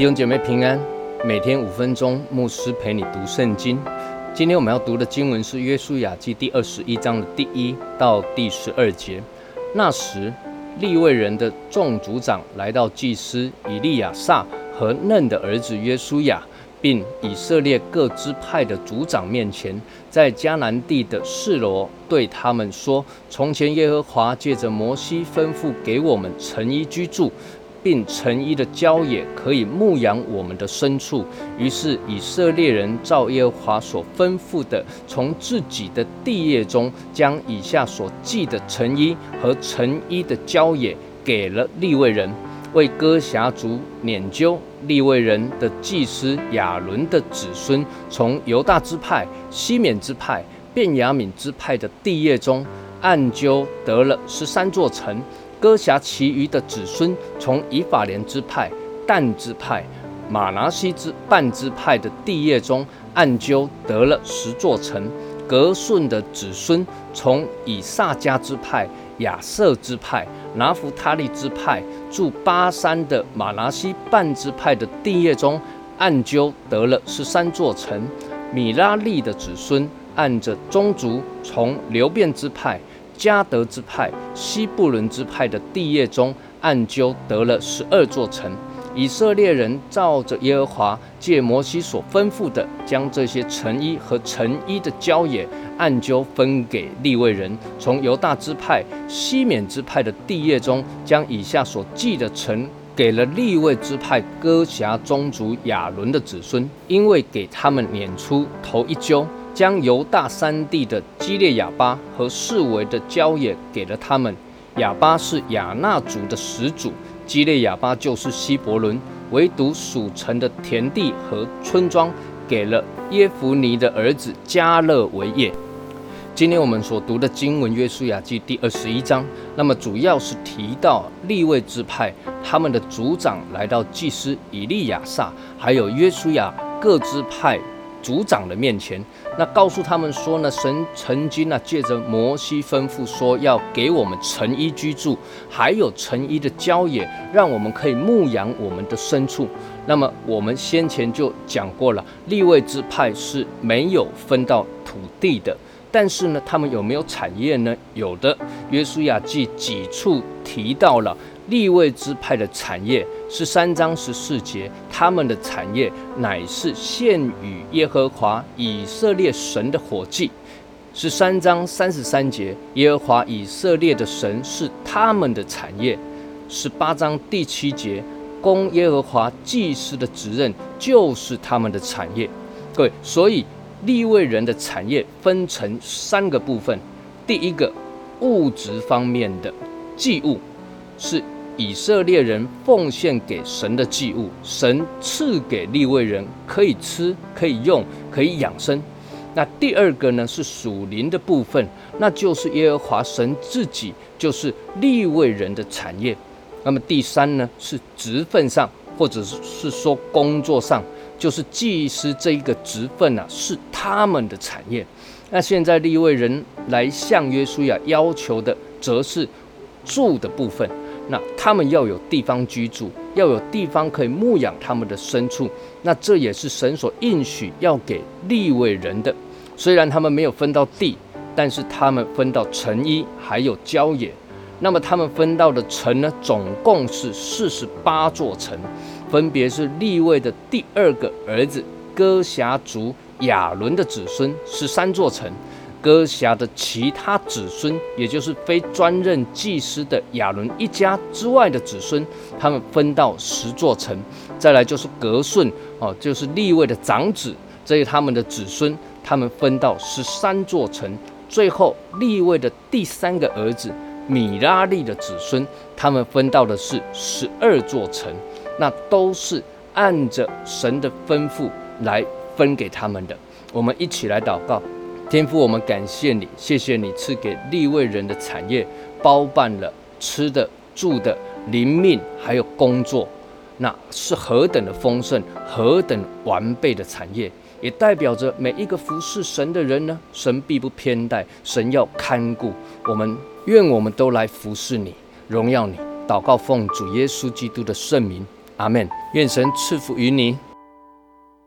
弟兄姐妹平安，每天五分钟，牧师陪你读圣经。今天我们要读的经文是《约书亚记》第二十一章的第一到第十二节。那时，利未人的众族长来到祭司以利亚撒和嫩的儿子约书亚，并以色列各支派的族长面前，在迦南地的示罗对他们说：“从前耶和华借着摩西吩咐给我们成衣居住。”并成衣的郊野可以牧养我们的牲畜。于是以色列人照耶和华所吩咐的，从自己的地业中将以下所记的成衣和成衣的郊野给了利未人，为歌辖族撵究利未人的祭司亚伦的子孙，从犹大支派、西缅支派、便雅悯支派的地业中按究得了十三座城。割辖其余的子孙，从以法莲之派、但之派、马拿西之半支派的地业中按究得了十座城；格顺的子孙，从以撒迦之派、亚瑟之派、拿弗他利之派住巴山的马拿西半支派的地业中按究得了十三座城；米拉利的子孙，按着宗族，从流变之派。加德之派、西布伦之派的地业中，按究得了十二座城。以色列人照着耶和华借摩西所吩咐的，将这些城邑和城邑的郊野按究分给利未人。从犹大支派、西缅支派的地业中，将以下所记的城给了利未支派哥辖宗族亚伦的子孙，因为给他们撵出头一揪。将犹大三地的基列亚巴和四围的郊野给了他们。亚巴是亚纳族的始祖，基列亚巴就是希伯伦。唯独属城的田地和村庄给了耶弗尼的儿子加勒维耶。今天我们所读的经文《约书亚记》第二十一章，那么主要是提到立位支派他们的族长来到祭司以利亚撒，还有约书亚各支派。族长的面前，那告诉他们说呢，神曾经呢借着摩西吩咐说，要给我们成衣居住，还有成衣的郊野，让我们可以牧养我们的牲畜。那么我们先前就讲过了，立位之派是没有分到土地的，但是呢，他们有没有产业呢？有的，约书亚记几处提到了。立位支派的产业是三章十四节，他们的产业乃是献与耶和华以色列神的火祭。十三章三十三节，耶和华以色列的神是他们的产业。十八章第七节，供耶和华祭司的职任就是他们的产业。各位，所以立位人的产业分成三个部分。第一个，物质方面的祭物是。以色列人奉献给神的祭物，神赐给利未人可以吃、可以用、可以养生。那第二个呢是属灵的部分，那就是耶和华神自己，就是利未人的产业。那么第三呢是职分上，或者是说工作上，就是祭司这一个职分啊，是他们的产业。那现在利未人来向约书亚要求的，则是住的部分。那他们要有地方居住，要有地方可以牧养他们的牲畜。那这也是神所应许要给利未人的。虽然他们没有分到地，但是他们分到城邑还有郊野。那么他们分到的城呢，总共是四十八座城，分别是利未的第二个儿子哥辖族亚伦的子孙十三座城。哥辖的其他子孙，也就是非专任祭司的亚伦一家之外的子孙，他们分到十座城。再来就是格顺哦，就是立位的长子，这是他们的子孙，他们分到十三座城。最后立位的第三个儿子米拉利的子孙，他们分到的是十二座城。那都是按着神的吩咐来分给他们的。我们一起来祷告。天父，我们感谢你，谢谢你赐给立位人的产业，包办了吃的、住的、灵命，还有工作，那是何等的丰盛，何等完备的产业，也代表着每一个服侍神的人呢，神必不偏待，神要看顾我们，愿我们都来服侍你，荣耀你，祷告奉主耶稣基督的圣名，阿门。愿神赐福于你。